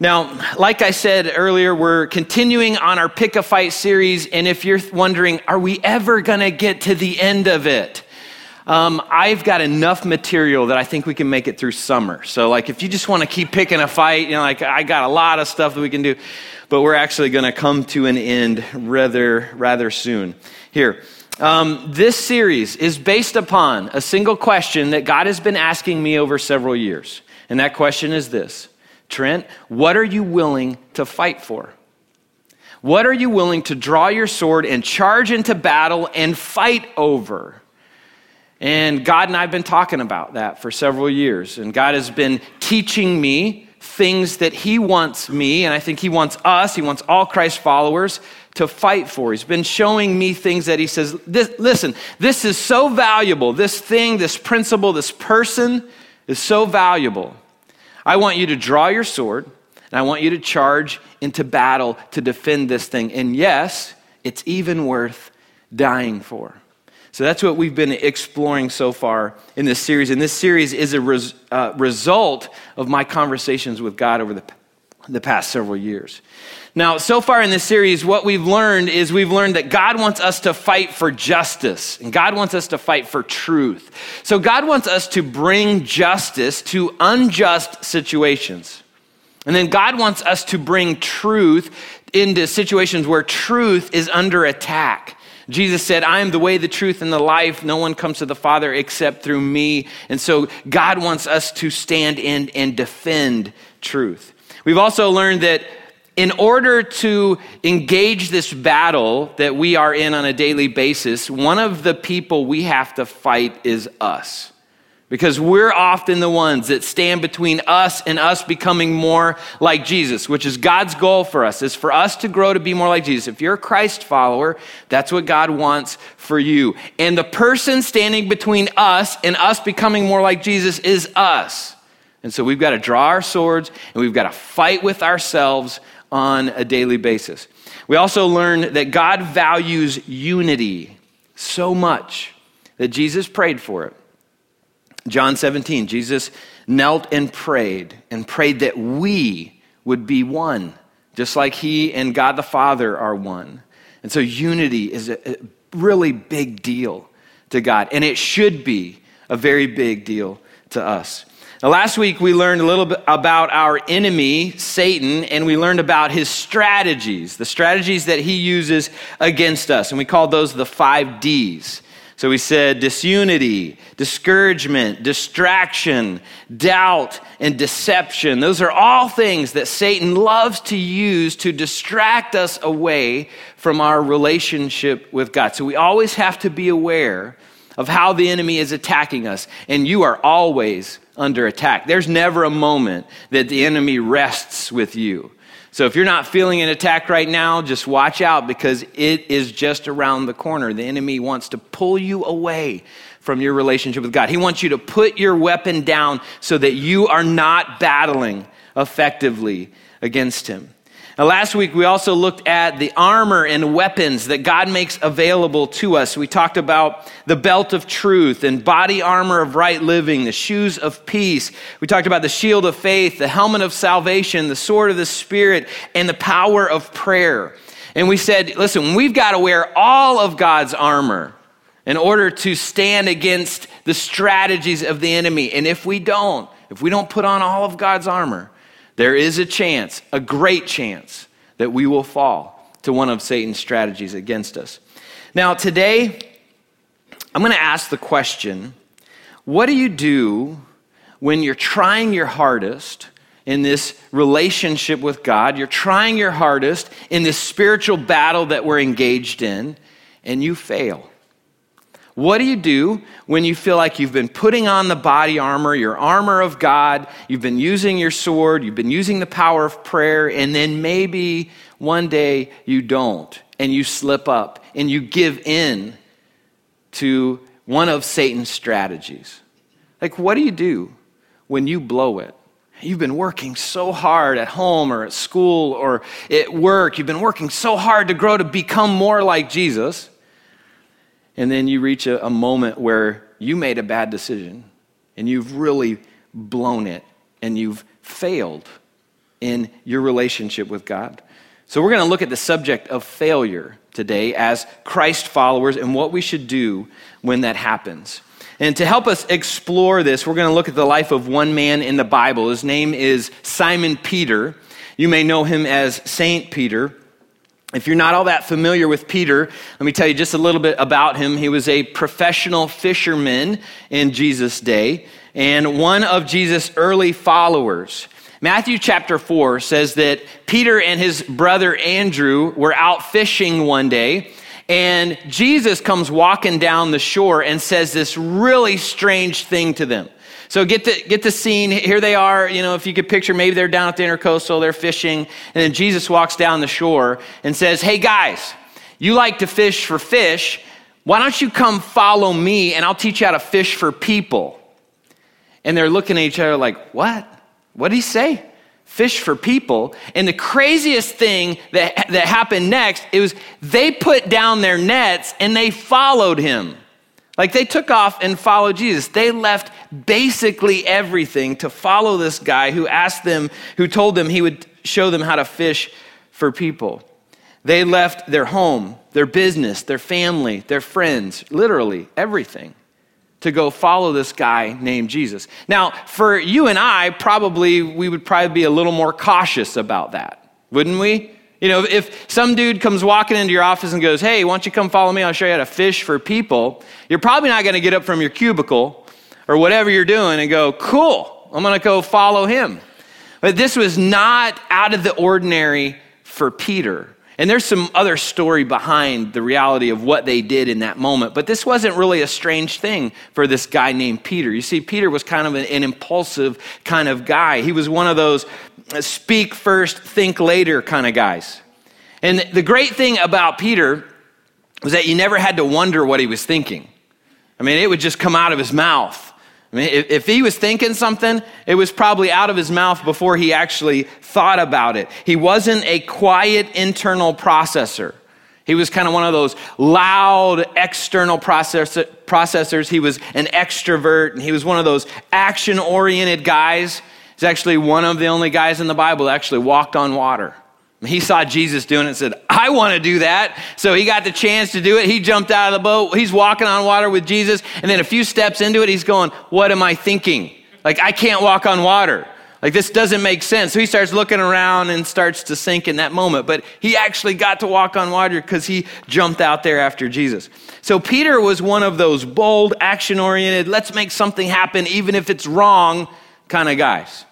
Now, like I said earlier, we're continuing on our Pick a Fight series. And if you're wondering, are we ever going to get to the end of it? Um, I've got enough material that I think we can make it through summer. So, like, if you just want to keep picking a fight, you know, like, I got a lot of stuff that we can do, but we're actually going to come to an end rather, rather soon. Here, um, this series is based upon a single question that God has been asking me over several years. And that question is this Trent, what are you willing to fight for? What are you willing to draw your sword and charge into battle and fight over? And God and I have been talking about that for several years. And God has been teaching me things that He wants me, and I think He wants us, He wants all Christ followers to fight for. He's been showing me things that He says, this, listen, this is so valuable. This thing, this principle, this person is so valuable. I want you to draw your sword, and I want you to charge into battle to defend this thing. And yes, it's even worth dying for. So that's what we've been exploring so far in this series. And this series is a res, uh, result of my conversations with God over the, the past several years. Now, so far in this series, what we've learned is we've learned that God wants us to fight for justice, and God wants us to fight for truth. So, God wants us to bring justice to unjust situations. And then God wants us to bring truth into situations where truth is under attack. Jesus said, I am the way, the truth, and the life. No one comes to the Father except through me. And so God wants us to stand in and defend truth. We've also learned that in order to engage this battle that we are in on a daily basis, one of the people we have to fight is us. Because we're often the ones that stand between us and us becoming more like Jesus, which is God's goal for us, is for us to grow to be more like Jesus. If you're a Christ follower, that's what God wants for you. And the person standing between us and us becoming more like Jesus is us. And so we've got to draw our swords and we've got to fight with ourselves on a daily basis. We also learn that God values unity so much that Jesus prayed for it. John 17, Jesus knelt and prayed and prayed that we would be one, just like he and God the Father are one. And so unity is a really big deal to God, and it should be a very big deal to us. Now, last week we learned a little bit about our enemy, Satan, and we learned about his strategies, the strategies that he uses against us. And we called those the five D's. So we said disunity, discouragement, distraction, doubt, and deception. Those are all things that Satan loves to use to distract us away from our relationship with God. So we always have to be aware of how the enemy is attacking us. And you are always under attack. There's never a moment that the enemy rests with you. So if you're not feeling an attack right now, just watch out because it is just around the corner. The enemy wants to pull you away from your relationship with God. He wants you to put your weapon down so that you are not battling effectively against him. Now, last week we also looked at the armor and weapons that God makes available to us. We talked about the belt of truth and body armor of right living, the shoes of peace. We talked about the shield of faith, the helmet of salvation, the sword of the Spirit, and the power of prayer. And we said, listen, we've got to wear all of God's armor in order to stand against the strategies of the enemy. And if we don't, if we don't put on all of God's armor, there is a chance, a great chance, that we will fall to one of Satan's strategies against us. Now, today, I'm going to ask the question what do you do when you're trying your hardest in this relationship with God? You're trying your hardest in this spiritual battle that we're engaged in, and you fail. What do you do when you feel like you've been putting on the body armor, your armor of God, you've been using your sword, you've been using the power of prayer, and then maybe one day you don't, and you slip up, and you give in to one of Satan's strategies? Like, what do you do when you blow it? You've been working so hard at home or at school or at work. You've been working so hard to grow to become more like Jesus and then you reach a, a moment where you made a bad decision and you've really blown it and you've failed. in your relationship with God. So, we're going to look at the subject of failure today as Christ followers and what we should do when that happens. And to help us explore this, we're going to look at the life of one man in the Bible. His name is Simon Peter. You may know him as Saint Peter. If you're not all that familiar with Peter, let me tell you just a little bit about him. He was a professional fisherman in Jesus' day and one of Jesus' early followers. Matthew chapter 4 says that Peter and his brother Andrew were out fishing one day, and Jesus comes walking down the shore and says this really strange thing to them. So get the, get the scene. Here they are. You know, if you could picture, maybe they're down at the intercoastal, they're fishing, and then Jesus walks down the shore and says, Hey guys, you like to fish for fish. Why don't you come follow me and I'll teach you how to fish for people? And they're looking at each other like, What? What did he say? Fish for people. And the craziest thing that, that happened next, it was they put down their nets and they followed him. Like they took off and followed Jesus. They left basically everything to follow this guy who asked them, who told them he would show them how to fish for people. They left their home, their business, their family, their friends, literally everything to go follow this guy named Jesus. Now, for you and I, probably we would probably be a little more cautious about that, wouldn't we? You know, if some dude comes walking into your office and goes, Hey, why don't you come follow me? I'll show you how to fish for people. You're probably not going to get up from your cubicle or whatever you're doing and go, Cool, I'm going to go follow him. But this was not out of the ordinary for Peter. And there's some other story behind the reality of what they did in that moment. But this wasn't really a strange thing for this guy named Peter. You see, Peter was kind of an, an impulsive kind of guy. He was one of those speak first, think later kind of guys. And the great thing about Peter was that you never had to wonder what he was thinking. I mean, it would just come out of his mouth. I mean, if, if, he was thinking something, it was probably out of his mouth before he actually thought about it. He wasn't a quiet internal processor. He was kind of one of those loud external process, processors. He was an extrovert, and he was one of those action oriented guys. He's actually one of the only guys in the Bible that actually walked on water. He saw Jesus doing it and said, I want to do that. So he got the chance to do it. He jumped out of the boat. He's walking on water with Jesus. And then a few steps into it, he's going, What am I thinking? Like, I can't walk on water. Like, this doesn't make sense. So he starts looking around and starts to sink in that moment. But he actually got to walk on water because he jumped out there after Jesus. So Peter was one of those bold, action oriented, let's make something happen, even if it's wrong kind of guys.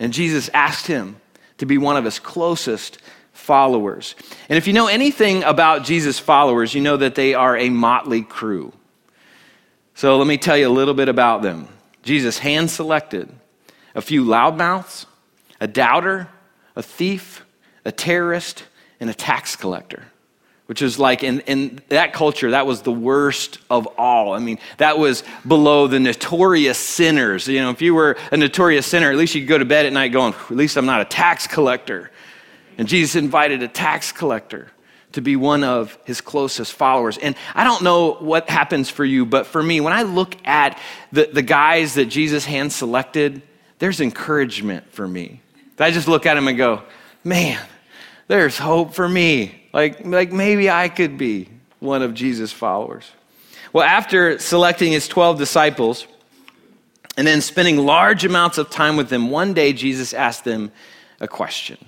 And Jesus asked him to be one of his closest followers. And if you know anything about Jesus' followers, you know that they are a motley crew. So let me tell you a little bit about them. Jesus hand selected a few loudmouths, a doubter, a thief, a terrorist, and a tax collector which is like in, in that culture that was the worst of all. I mean that was below the notorious sinners. You know if you were a notorious sinner at least you could go to bed at night going at least i'm not a tax collector. And jesus invited a tax collector to be one of his closest followers. And i don't know what happens for you but for me when i look at the, the guys that jesus hand selected there's encouragement for me. I just look at him and go man there's hope for me like, like maybe I could be one of Jesus' followers. Well, after selecting his 12 disciples and then spending large amounts of time with them, one day Jesus asked them a question.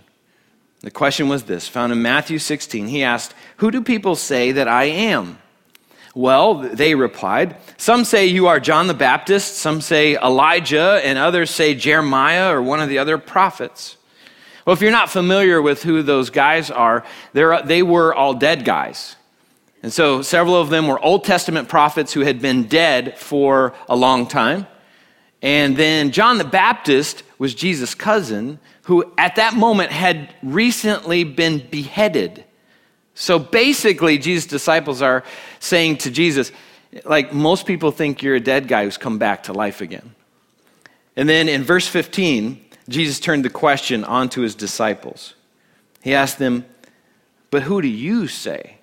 The question was this found in Matthew 16. He asked, Who do people say that I am? Well, they replied, Some say you are John the Baptist, some say Elijah, and others say Jeremiah or one of the other prophets. Well, if you're not familiar with who those guys are, they were all dead guys. And so several of them were Old Testament prophets who had been dead for a long time. And then John the Baptist was Jesus' cousin, who at that moment had recently been beheaded. So basically, Jesus' disciples are saying to Jesus, like, most people think you're a dead guy who's come back to life again. And then in verse 15, Jesus turned the question onto his disciples. He asked them, But who do you say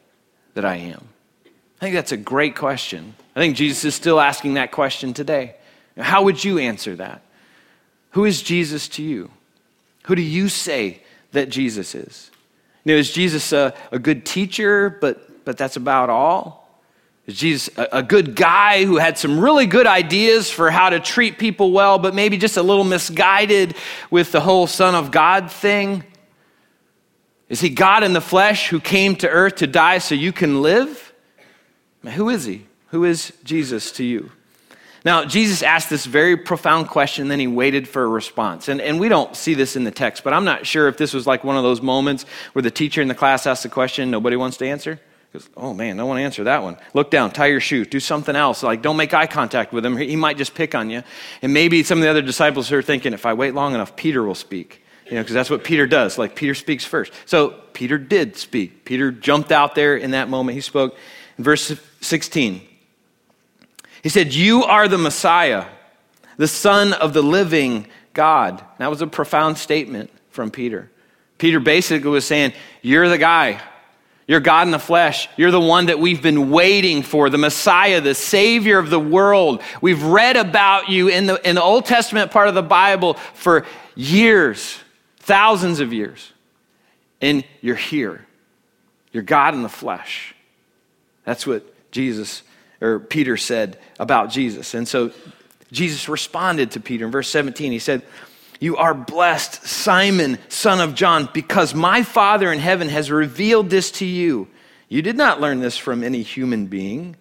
that I am? I think that's a great question. I think Jesus is still asking that question today. How would you answer that? Who is Jesus to you? Who do you say that Jesus is? You know, is Jesus a, a good teacher, but, but that's about all? Jesus a, good guy who had some really good ideas for how to treat people well, but maybe just a little misguided with the whole Son of God thing? Is he God in the flesh who came to earth to die so you can live? Who is he? Who is Jesus to you? Now, Jesus asked this very profound question, then he waited for a response. And, and we don't see this in the text, but I'm not sure if this was like one of those moments where the teacher in the class asks a question nobody wants to answer. Goes, oh man, no one answer that one. Look down, tie your shoe, do something else. Like, don't make eye contact with him. He might just pick on you. And maybe some of the other disciples are thinking, if I wait long enough, Peter will speak. You know, because that's what Peter does. Like, Peter speaks first. So, Peter did speak. Peter jumped out there in that moment. He spoke. In verse 16, he said, You are the Messiah, the Son of the living God. That was a profound statement from Peter. Peter basically was saying, You're the guy. You're God in the flesh. You're the one that we've been waiting for, the Messiah, the Savior of the world. We've read about you in the, in the Old Testament part of the Bible for years, thousands of years. And you're here. You're God in the flesh. That's what Jesus or Peter said about Jesus. And so Jesus responded to Peter in verse 17. He said, You are blessed, Simon, son of John, because my Father in heaven has revealed this to you. You did not learn this from any human being.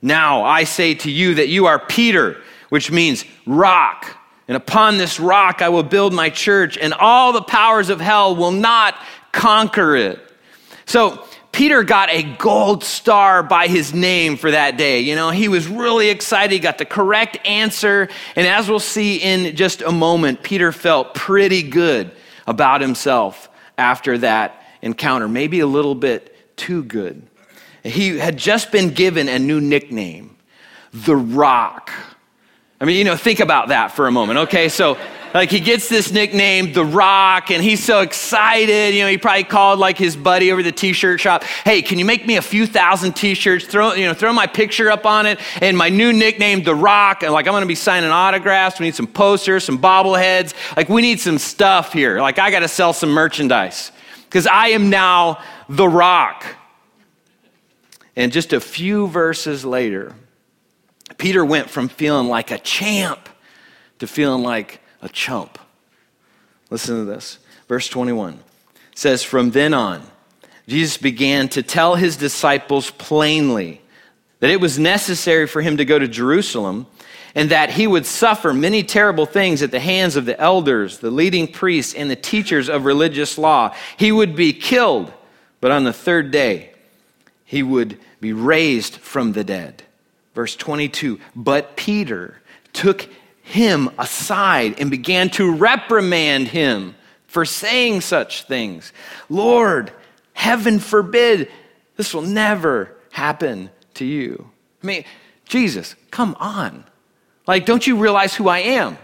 Now I say to you that you are Peter, which means rock. And upon this rock I will build my church, and all the powers of hell will not conquer it. So, Peter got a gold star by his name for that day. You know, he was really excited. He got the correct answer. And as we'll see in just a moment, Peter felt pretty good about himself after that encounter, maybe a little bit too good. He had just been given a new nickname, the Rock. I mean, you know, think about that for a moment, okay? So, like he gets this nickname, The Rock, and he's so excited. You know, he probably called like his buddy over the t-shirt shop. Hey, can you make me a few thousand t-shirts? Throw, you know, throw my picture up on it and my new nickname, The Rock. And like I'm gonna be signing autographs. We need some posters, some bobbleheads. Like we need some stuff here. Like I gotta sell some merchandise. Because I am now The Rock. And just a few verses later, Peter went from feeling like a champ to feeling like a chump. Listen to this. Verse 21 says, From then on, Jesus began to tell his disciples plainly that it was necessary for him to go to Jerusalem and that he would suffer many terrible things at the hands of the elders, the leading priests, and the teachers of religious law. He would be killed, but on the third day, he would be raised from the dead. Verse 22 But Peter took him aside and began to reprimand him for saying such things. Lord, heaven forbid, this will never happen to you. I mean, Jesus, come on. Like, don't you realize who I am?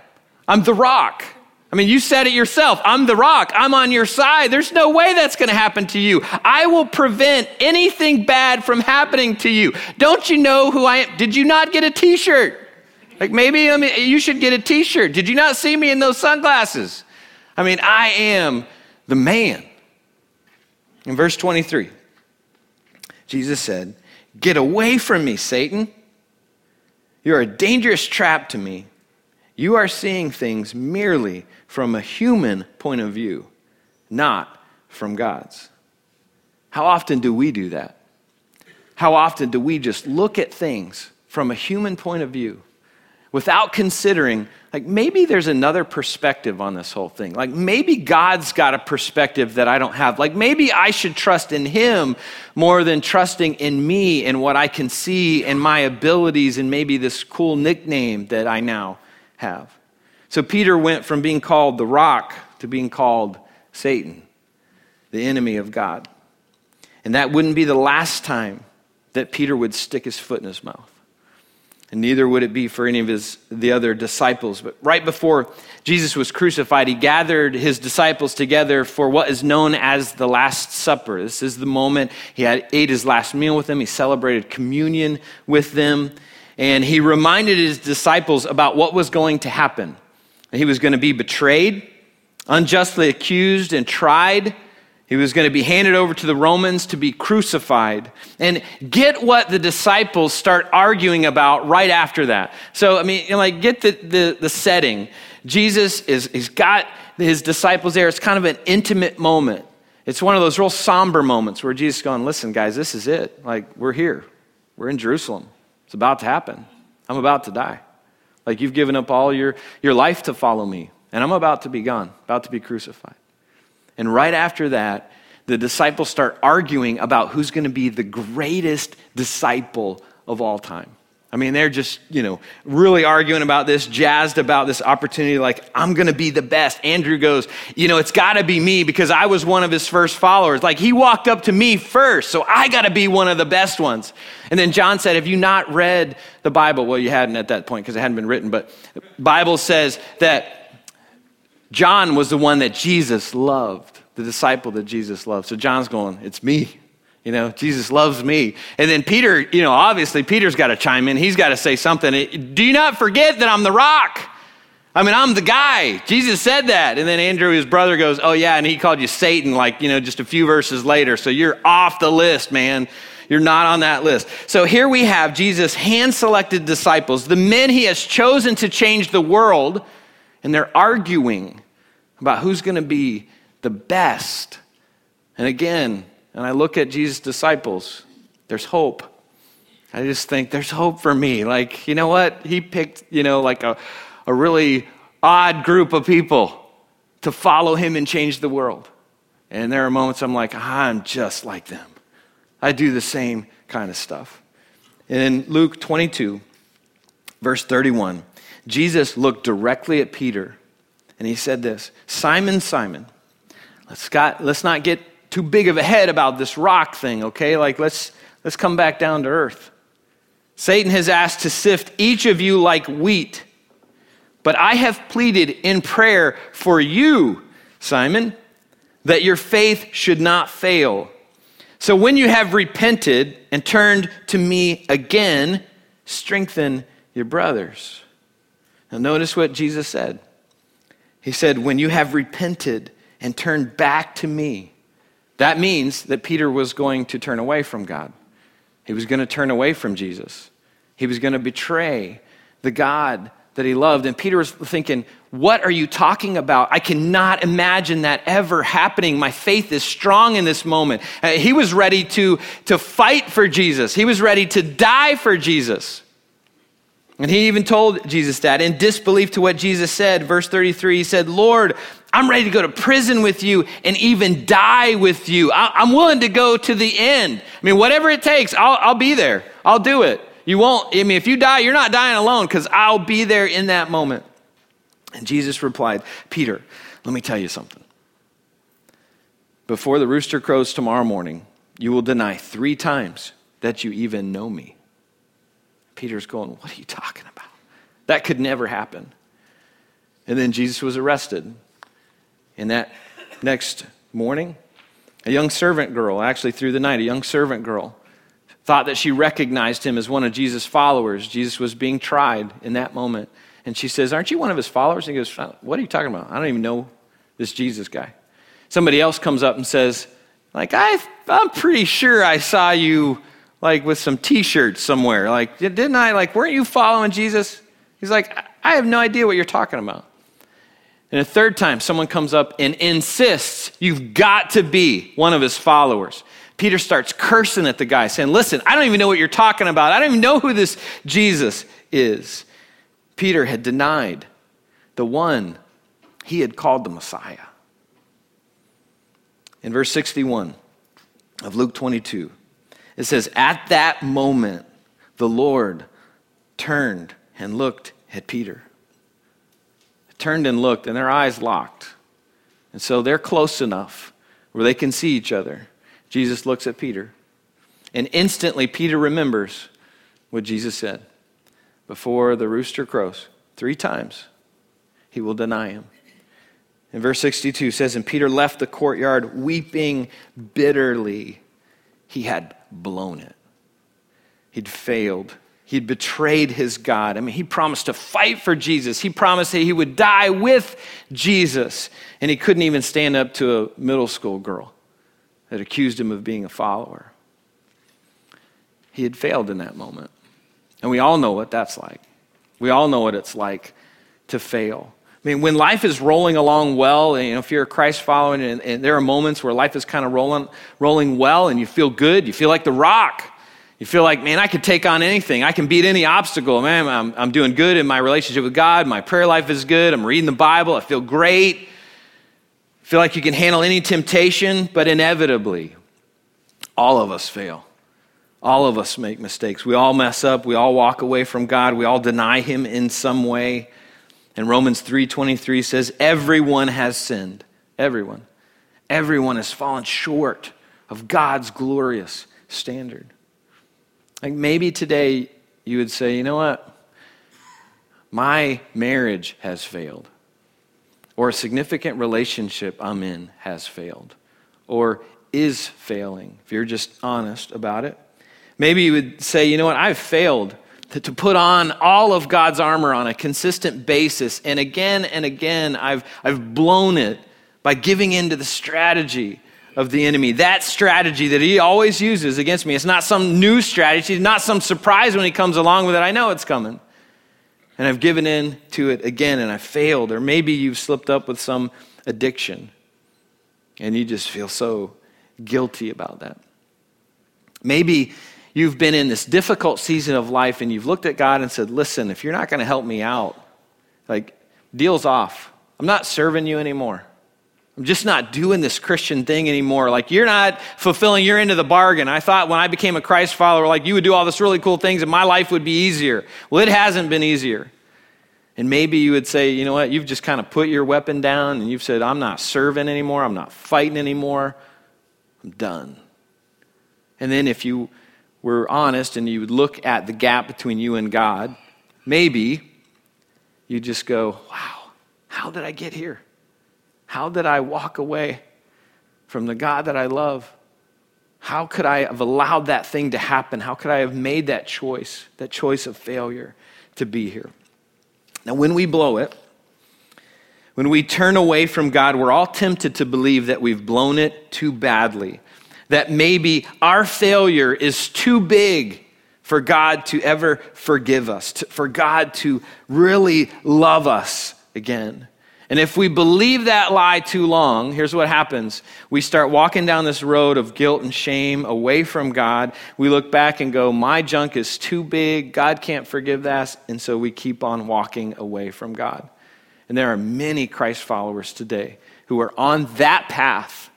I'm the rock. I mean, you said it yourself. I'm the rock. I'm on your side. There's no way that's going to happen to you. I will prevent anything bad from happening to you. Don't you know who I am? Did you not get a t shirt? Like maybe I mean, you should get a t shirt. Did you not see me in those sunglasses? I mean, I am the man. In verse 23, Jesus said, Get away from me, Satan. You're a dangerous trap to me. You are seeing things merely from a human point of view, not from God's. How often do we do that? How often do we just look at things from a human point of view without considering, like, maybe there's another perspective on this whole thing. Like, maybe God's got a perspective that I don't have. Like, maybe I should trust in Him more than trusting in me and what I can see and my abilities and maybe this cool nickname that I now have. So, Peter went from being called the rock to being called Satan, the enemy of God. And that wouldn't be the last time that Peter would stick his foot in his mouth and neither would it be for any of his the other disciples. But right before jesus was crucified he gathered his disciples together for what is known as the last supper. This is the moment he had ate his last meal with them. He celebrated communion with them. And he reminded his disciples about what was going to happen. He was going to be betrayed unjustly accused and tried. He was going to be handed over to the Romans to be crucified. And get what the disciples start arguing about right after that. So, I mean, you know, like, get the, the, the setting. Jesus is, he's got his disciples there. It's kind of an intimate moment. It's one of those real somber moments where Jesus is going, listen, guys, this is it. Like, we're here. We're in Jerusalem. It's about to happen. I'm about to die. Like, you've given up all your, your life to follow me, and I'm about to be gone, about to be crucified. And right after that, the disciples start arguing about who's going to be the greatest disciple of all time. I mean, they're just, you know, really arguing about this, jazzed about this opportunity, like, I'm going to be the best. Andrew goes, you know, it's got to be me because I was one of his first followers. Like, he walked up to me first, so I got to be one of the best ones. And then John said, Have you not read the Bible? Well, you hadn't at that point because it hadn't been written, but Bible says that John was the one that Jesus loved, the disciple that Jesus loved. So John's going, It's me. You know, Jesus loves me. And then Peter, you know, obviously Peter's got to chime in. He's got to say something. Do not forget that I'm the rock? I mean, I'm the guy. Jesus said that. And then Andrew, his brother, goes, Oh, yeah. And he called you Satan, like, you know, just a few verses later. So you're off the list, man. You're not on that list. So here we have Jesus' hand selected disciples, the men he has chosen to change the world, and they're arguing about who's going to be the best. And again, and I look at Jesus' disciples, there's hope. I just think there's hope for me. Like, you know what? He picked, you know, like a, a really odd group of people to follow him and change the world. And there are moments I'm like, I'm just like them. I do the same kind of stuff. And in Luke 22, verse 31, Jesus looked directly at Peter and he said this Simon, Simon, let's, got, let's not get too big of a head about this rock thing, okay? Like, let's, let's come back down to earth. Satan has asked to sift each of you like wheat, but I have pleaded in prayer for you, Simon, that your faith should not fail. So when you have repented and turned to me again, strengthen your brothers. Now, notice what Jesus said. He said, When you have repented and turned back to me, that means that Peter was going to turn away from God. He was going to turn away from Jesus. He was going to betray the God that he loved. And Peter was thinking, What are you talking about? I cannot imagine that ever happening. My faith is strong in this moment. Uh, he was ready to, to fight for Jesus, he was ready to die for Jesus. And he even told Jesus that in disbelief to what Jesus said. Verse 33, he said, Lord, I'm ready to go to prison with you and even die with you. I'm willing to go to the end. I mean, whatever it takes, I'll, I'll be there. I'll do it. You won't, I mean, if you die, you're not dying alone because I'll be there in that moment. And Jesus replied, Peter, let me tell you something. Before the rooster crows tomorrow morning, you will deny three times that you even know me. Peter's going, What are you talking about? That could never happen. And then Jesus was arrested. And that next morning, a young servant girl, actually through the night, a young servant girl, thought that she recognized him as one of Jesus' followers. Jesus was being tried in that moment. And she says, Aren't you one of his followers? And he goes, uh, What are you talking about? I don't even know this Jesus guy. Somebody else comes up and says, like, I, I'm pretty sure I saw you like with some t-shirts somewhere. Like, didn't I? Like, weren't you following Jesus? He's like, I have no idea what you're talking about. And a third time, someone comes up and insists you've got to be one of his followers. Peter starts cursing at the guy, saying, Listen, I don't even know what you're talking about. I don't even know who this Jesus is. Peter had denied the one he had called the Messiah. In verse 61 of Luke 22, it says, At that moment, the Lord turned and looked at Peter turned and looked, and their eyes locked. And so they're close enough where they can see each other. Jesus looks at Peter, and instantly Peter remembers what Jesus said before the rooster crows three times he will deny him. In verse 62 says, And Peter left the courtyard weeping bitterly. He had blown it. He'd failed. He'd betrayed his God. I mean, he promised to fight for Jesus. He promised that he would die with Jesus. And he couldn't even stand up to a middle school girl that accused him of being a follower. He had failed in that moment. And we all know what that's like. We all know what it's like to fail. I mean, when life is rolling along well, and, you know, if you're a Christ follower and, and there are moments where life is kind of rolling, rolling well and you feel good, you feel like the rock. You feel like, man, I could take on anything. I can beat any obstacle. Man, I'm, I'm doing good in my relationship with God. My prayer life is good. I'm reading the Bible. I feel great. Feel like you can handle any temptation, but inevitably, all of us fail. All of us make mistakes. We all mess up. We all walk away from God. We all deny Him in some way. And Romans 3:23 says everyone has sinned. Everyone. Everyone has fallen short of God's glorious standard. Like maybe today you would say, "You know what? My marriage has failed." Or a significant relationship I'm in has failed or is failing. If you're just honest about it. Maybe you would say, "You know what? I've failed to, put on all of God's armor on a consistent basis. And again and again, I've, I've blown it by giving in to the strategy of the enemy. That strategy that he always uses against me. It's not some new strategy, it's not some surprise when he comes along with it. I know it's coming. And I've given in to it again and I failed. Or maybe you've slipped up with some addiction and you just feel so guilty about that. Maybe you've been in this difficult season of life and you've looked at God and said, Listen, if you're not going to help me out, like, deal's off. I'm not serving you anymore. I'm just not doing this Christian thing anymore. Like, you're not fulfilling your end of the bargain. I thought when I became a Christ follower, like, you would do all this really cool things and my life would be easier. Well, it hasn't been easier. And maybe you would say, you know what, you've just kind of put your weapon down and you've said, I'm not serving anymore. I'm not fighting anymore. I'm done. And then if you were honest and you would look at the gap between you and God, maybe you just go, wow, how did I get here? How did I walk away from the God that I love? How could I have allowed that thing to happen? How could I have made that choice, that choice of failure to be here? Now, when we blow it, when we turn away from God, we're all tempted to believe that we've blown it too badly that maybe our failure is too big for God to ever forgive us, to, for God to really love us again. And if we believe that lie too long, here's what happens. We start walking down this road of guilt and shame away from God. We look back and go, My junk is too big. God can't forgive that. And so we keep on walking away from God. And there are many Christ followers today who are on that path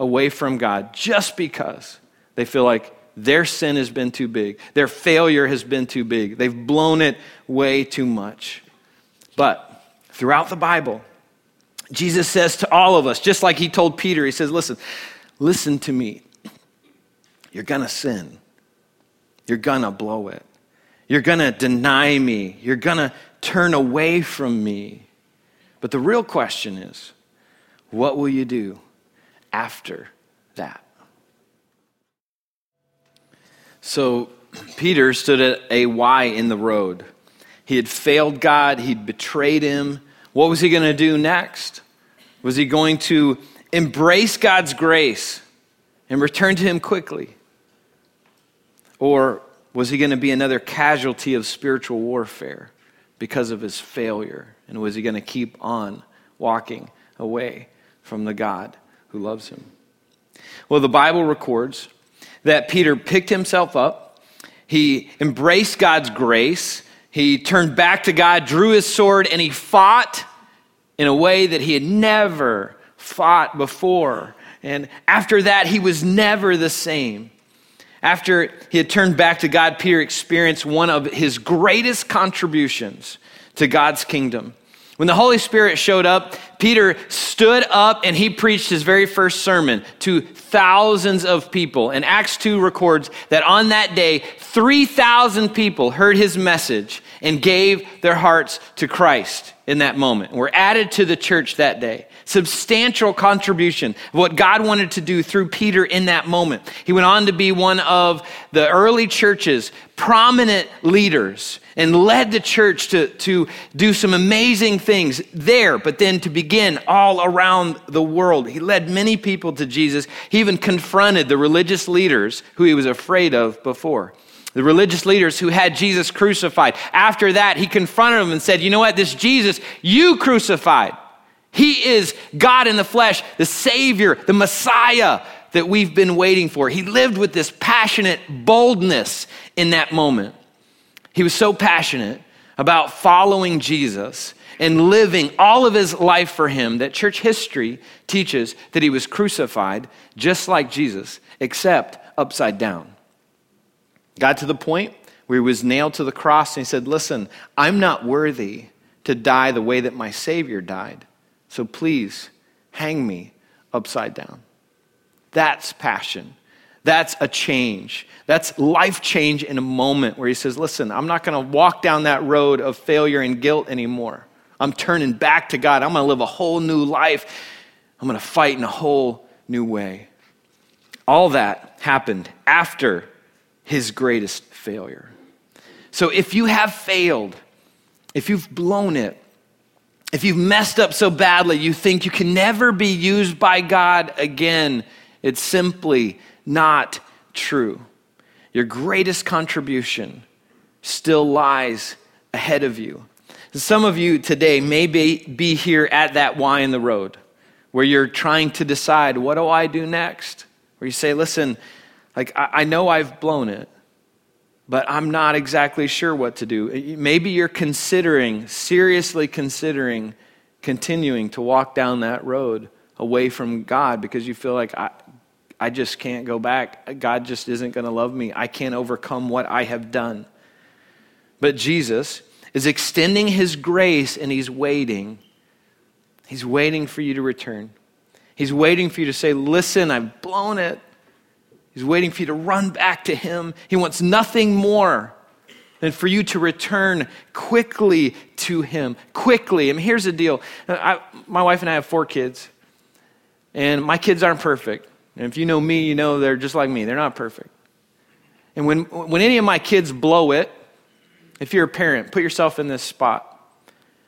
away from God just because they feel like their sin has been too big, their failure has been too big, they've blown it way too much. But throughout the Bible, Jesus says to all of us, just like he told Peter, he says, Listen, listen to me. You're going to sin. You're going to blow it. You're going to deny me. You're going to turn away from me. But the real question is, what will you do after that. So Peter stood at a Y in the road. He had failed God, he'd betrayed him. What was he going to do next? Was he going to embrace God's grace and return to him quickly? Or was he going to be another casualty of spiritual warfare because of his failure? And was he going to keep on walking away from the God who loves him. Well, the Bible records that Peter picked himself up, he embraced God's grace, he turned back to God, drew his sword, and he fought in a way that he had never fought before. And after that, he was never the same. After he had turned back to God, Peter experienced one of his greatest contributions to God's kingdom. When the Holy Spirit showed up, Peter stood up and he preached his very first sermon to thousands of people. And Acts 2 records that on that day, 3,000 people heard his message and gave their hearts to Christ in that moment. Were added to the church that day. Substantial contribution of what God wanted to do through Peter in that moment. He went on to be one of the early church's prominent leaders and led the church to, to do some amazing things there, but then to begin all around the world. He led many people to Jesus. He even confronted the religious leaders who he was afraid of before the religious leaders who had Jesus crucified. After that, he confronted them and said, You know what? This Jesus you crucified. He is God in the flesh, the Savior, the Messiah that we've been waiting for. He lived with this passionate boldness in that moment. He was so passionate about following Jesus and living all of his life for him that church history teaches that he was crucified just like Jesus, except upside down. Got to the point where he was nailed to the cross and he said, Listen, I'm not worthy to die the way that my Savior died. So please hang me upside down. That's passion. That's a change. That's life change in a moment where he says, Listen, I'm not going to walk down that road of failure and guilt anymore. I'm turning back to God. I'm going to live a whole new life. I'm going to fight in a whole new way. All that happened after his greatest failure. So if you have failed, if you've blown it, if you've messed up so badly you think you can never be used by God again, it's simply not true. Your greatest contribution still lies ahead of you. Some of you today may be, be here at that Y in the road where you're trying to decide, what do I do next? Where you say, listen, like, I, I know I've blown it, but I'm not exactly sure what to do. Maybe you're considering, seriously considering, continuing to walk down that road away from God because you feel like, I, just can't go back. God just isn't going to love me. I can't overcome what I have done. But Jesus is extending his grace and he's waiting. He's waiting for you to return. He's waiting for you to say, Listen, I've blown it. He's waiting for you to run back to Him. He wants nothing more than for you to return quickly to Him. Quickly. I mean, here's the deal I, my wife and I have four kids, and my kids aren't perfect. And if you know me, you know they're just like me, they're not perfect. And when, when any of my kids blow it, if you're a parent, put yourself in this spot.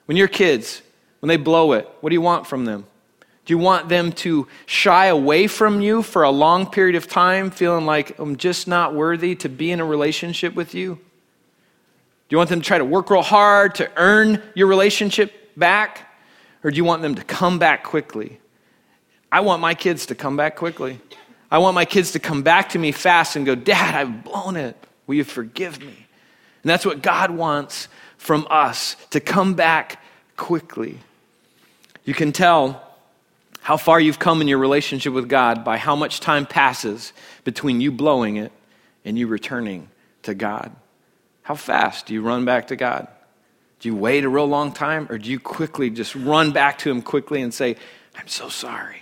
When your kids, when they blow it, what do you want from them? Do you want them to shy away from you for a long period of time, feeling like I'm just not worthy to be in a relationship with you? Do you want them to try to work real hard to earn your relationship back? Or do you want them to come back quickly? I want my kids to come back quickly. I want my kids to come back to me fast and go, Dad, I've blown it. Will you forgive me? And that's what God wants from us to come back quickly. You can tell how far you've come in your relationship with God by how much time passes between you blowing it and you returning to God. How fast do you run back to God? Do you wait a real long time or do you quickly just run back to Him quickly and say, I'm so sorry.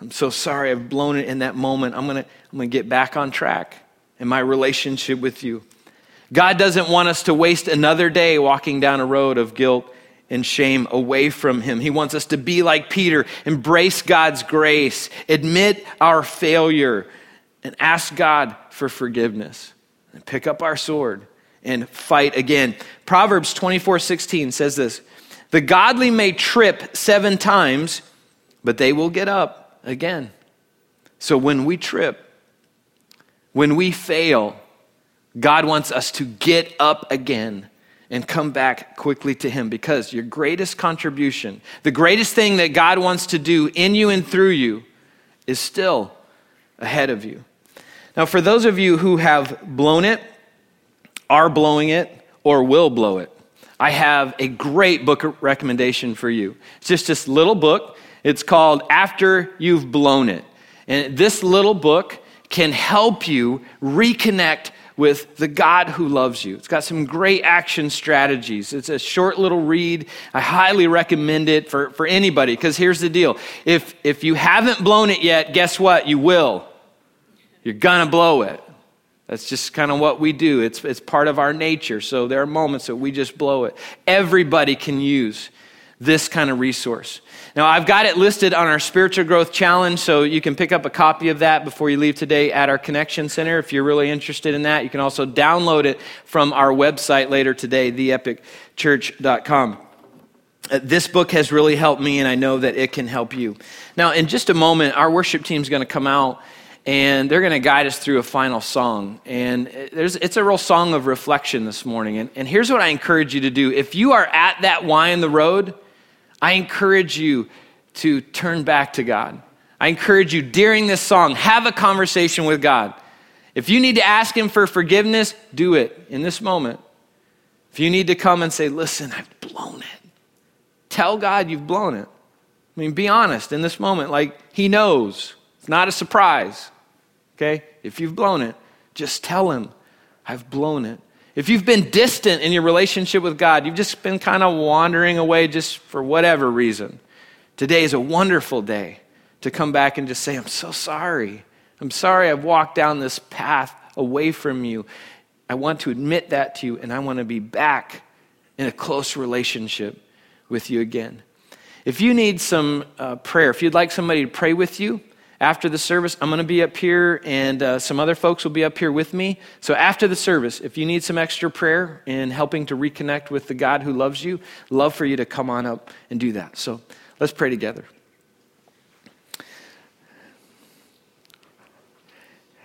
I'm so sorry I've blown it in that moment. I'm going to I'm going to get back on track in my relationship with you. God doesn't want us to waste another day walking down a road of guilt and shame away from Him. He wants us to be like Peter, embrace God's grace, admit our failure, and ask God for forgiveness. And pick up our sword and fight again. Proverbs 24 16 says this The godly may trip seven times, but they will get up again. So when we trip, when we fail, God wants us to get up again and come back quickly to Him because your greatest contribution, the greatest thing that God wants to do in you and through you, is still ahead of you. Now, for those of you who have blown it, are blowing it, or will blow it, I have a great book recommendation for you. It's just this little book. It's called After You've Blown It. And this little book can help you reconnect with the God who loves you. It's got some great action strategies. It's a short little read. I highly recommend it for, for anybody because here's the deal if, if you haven't blown it yet, guess what? You will. You're going to blow it. That's just kind of what we do. It's, it's part of our nature. So there are moments that we just blow it. Everybody can use this kind of resource. Now, I've got it listed on our spiritual growth challenge, so you can pick up a copy of that before you leave today at our Connection Center if you're really interested in that. You can also download it from our website later today, theepicchurch.com. Uh, this book has really helped me, and I know that it can help you. Now, in just a moment, our worship team is going to come out and they're going to guide us through a final song. And it's a real song of reflection this morning. And, and here's what I encourage you to do if you are at that Y in the road, I encourage you to turn back to God. I encourage you during this song, have a conversation with God. If you need to ask Him for forgiveness, do it in this moment. If you need to come and say, Listen, I've blown it, tell God you've blown it. I mean, be honest in this moment, like He knows. It's not a surprise. Okay? If you've blown it, just tell Him, I've blown it. If you've been distant in your relationship with God, you've just been kind of wandering away just for whatever reason, today is a wonderful day to come back and just say, I'm so sorry. I'm sorry I've walked down this path away from you. I want to admit that to you, and I want to be back in a close relationship with you again. If you need some uh, prayer, if you'd like somebody to pray with you, after the service, I'm going to be up here, and uh, some other folks will be up here with me. So, after the service, if you need some extra prayer in helping to reconnect with the God who loves you, love for you to come on up and do that. So, let's pray together.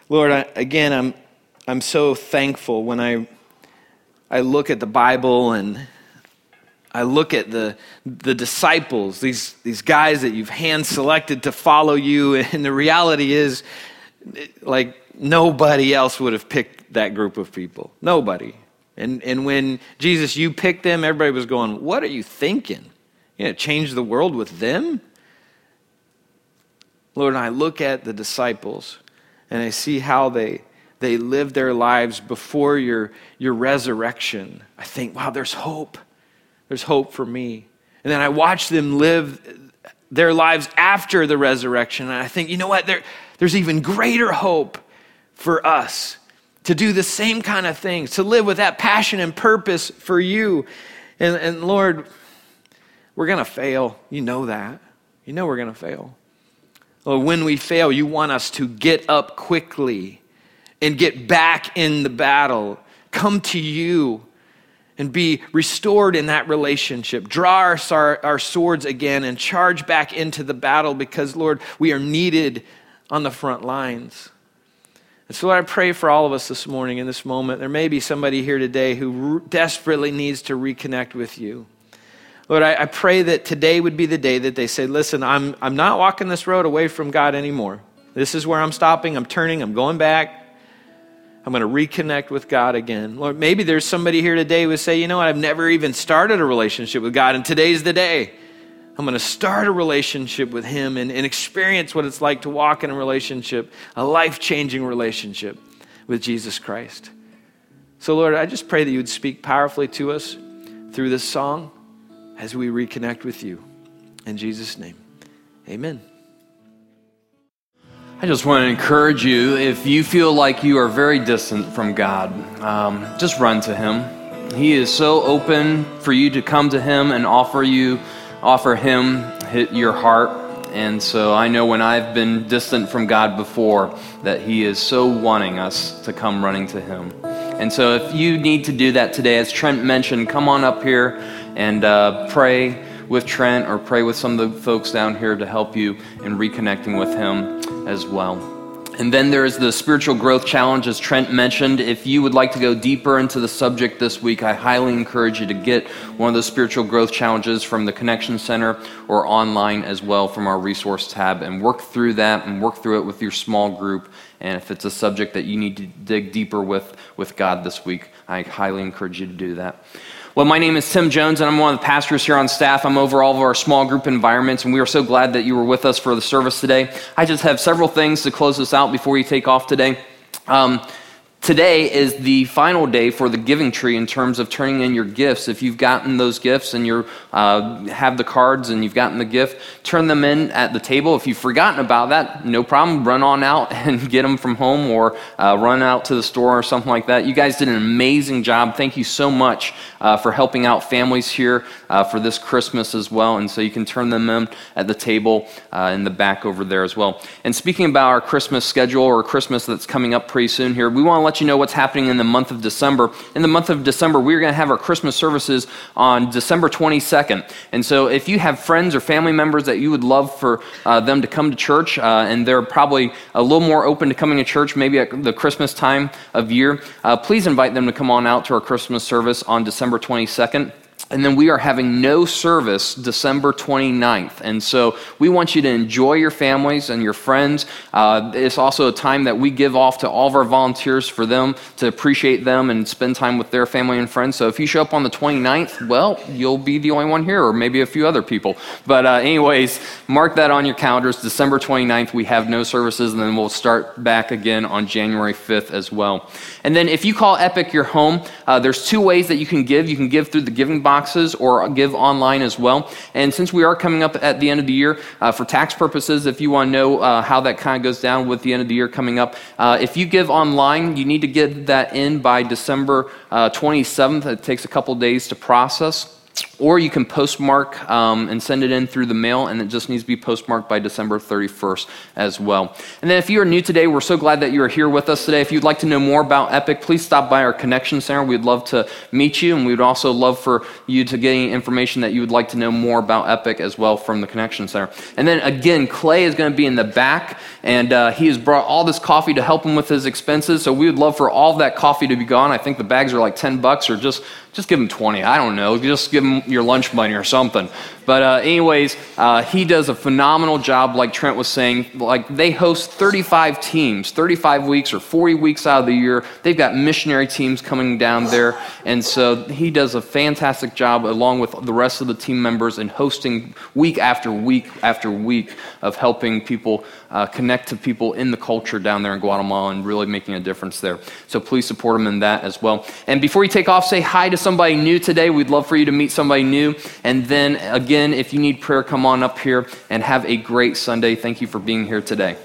Lord, I, again, I'm, I'm so thankful when I, I look at the Bible and I look at the, the disciples, these, these guys that you've hand selected to follow you, and the reality is, like, nobody else would have picked that group of people. Nobody. And, and when Jesus, you picked them, everybody was going, What are you thinking? You know, change the world with them? Lord, and I look at the disciples and I see how they, they lived their lives before your, your resurrection. I think, wow, there's hope. There's hope for me. And then I watch them live their lives after the resurrection. And I think, you know what? There, there's even greater hope for us to do the same kind of things, to live with that passion and purpose for you. And, and Lord, we're going to fail. You know that. You know we're going to fail. Well, when we fail, you want us to get up quickly and get back in the battle. Come to you and be restored in that relationship. Draw our, our swords again and charge back into the battle because, Lord, we are needed on the front lines. And so, Lord, I pray for all of us this morning in this moment. There may be somebody here today who desperately needs to reconnect with you. Lord, I, I pray that today would be the day that they say, Listen, I'm, I'm not walking this road away from God anymore. This is where I'm stopping, I'm turning, I'm going back. I'm going to reconnect with God again. Lord, maybe there's somebody here today who would say, you know what, I've never even started a relationship with God, and today's the day. I'm going to start a relationship with Him and, and experience what it's like to walk in a relationship, a life changing relationship with Jesus Christ. So, Lord, I just pray that you would speak powerfully to us through this song as we reconnect with you. In Jesus' name, amen. I just want to encourage you if you feel like you are very distant from God, um, just run to Him. He is so open for you to come to Him and offer you, offer Him your heart. And so I know when I've been distant from God before that He is so wanting us to come running to Him. And so if you need to do that today, as Trent mentioned, come on up here and uh, pray with Trent or pray with some of the folks down here to help you in reconnecting with Him as well. And then there's the spiritual growth challenge, as Trent mentioned. If you would like to go deeper into the subject this week, I highly encourage you to get one of those spiritual growth challenges from the Connection Center or online as well from our resource tab and work through that and work through it with your small group. And if it's a subject that you need to dig deeper with with God this week, I highly encourage you to do that. Well, my name is Tim Jones, and I'm one of the pastors here on staff. I'm over all of our small group environments, and we are so glad that you were with us for the service today. I just have several things to close us out before you take off today. Um, Today is the final day for the giving tree in terms of turning in your gifts. If you've gotten those gifts and you uh, have the cards and you've gotten the gift, turn them in at the table. If you've forgotten about that, no problem. Run on out and get them from home or uh, run out to the store or something like that. You guys did an amazing job. Thank you so much uh, for helping out families here uh, for this Christmas as well. And so you can turn them in at the table uh, in the back over there as well. And speaking about our Christmas schedule or Christmas that's coming up pretty soon here, we want to let you know what's happening in the month of December. In the month of December, we're going to have our Christmas services on December 22nd. And so if you have friends or family members that you would love for uh, them to come to church, uh, and they're probably a little more open to coming to church maybe at the Christmas time of year, uh, please invite them to come on out to our Christmas service on December 22nd. And then we are having no service December 29th. And so we want you to enjoy your families and your friends. Uh, it's also a time that we give off to all of our volunteers for them to appreciate them and spend time with their family and friends. So if you show up on the 29th, well, you'll be the only one here, or maybe a few other people. But, uh, anyways, mark that on your calendars. December 29th, we have no services, and then we'll start back again on January 5th as well. And then if you call Epic your home, uh, there's two ways that you can give. You can give through the giving boxes or give online as well. And since we are coming up at the end of the year, uh, for tax purposes, if you want to know uh, how that kind of goes down with the end of the year coming up, uh, if you give online, you need to get that in by December 27th. Uh, it takes a couple days to process. Or you can postmark um, and send it in through the mail, and it just needs to be postmarked by December 31st as well. And then, if you are new today, we're so glad that you are here with us today. If you'd like to know more about Epic, please stop by our Connection Center. We'd love to meet you, and we'd also love for you to get any information that you would like to know more about Epic as well from the Connection Center. And then, again, Clay is going to be in the back, and uh, he has brought all this coffee to help him with his expenses. So we would love for all that coffee to be gone. I think the bags are like 10 bucks, or just just give them 20. I don't know. Just give them your lunch money or something. But, uh, anyways, uh, he does a phenomenal job, like Trent was saying. Like, they host 35 teams, 35 weeks or 40 weeks out of the year. They've got missionary teams coming down there. And so he does a fantastic job, along with the rest of the team members, in hosting week after week after week of helping people uh, connect to people in the culture down there in Guatemala and really making a difference there. So please support him in that as well. And before you take off, say hi to somebody new today. We'd love for you to meet somebody new. And then again, if you need prayer, come on up here and have a great Sunday. Thank you for being here today.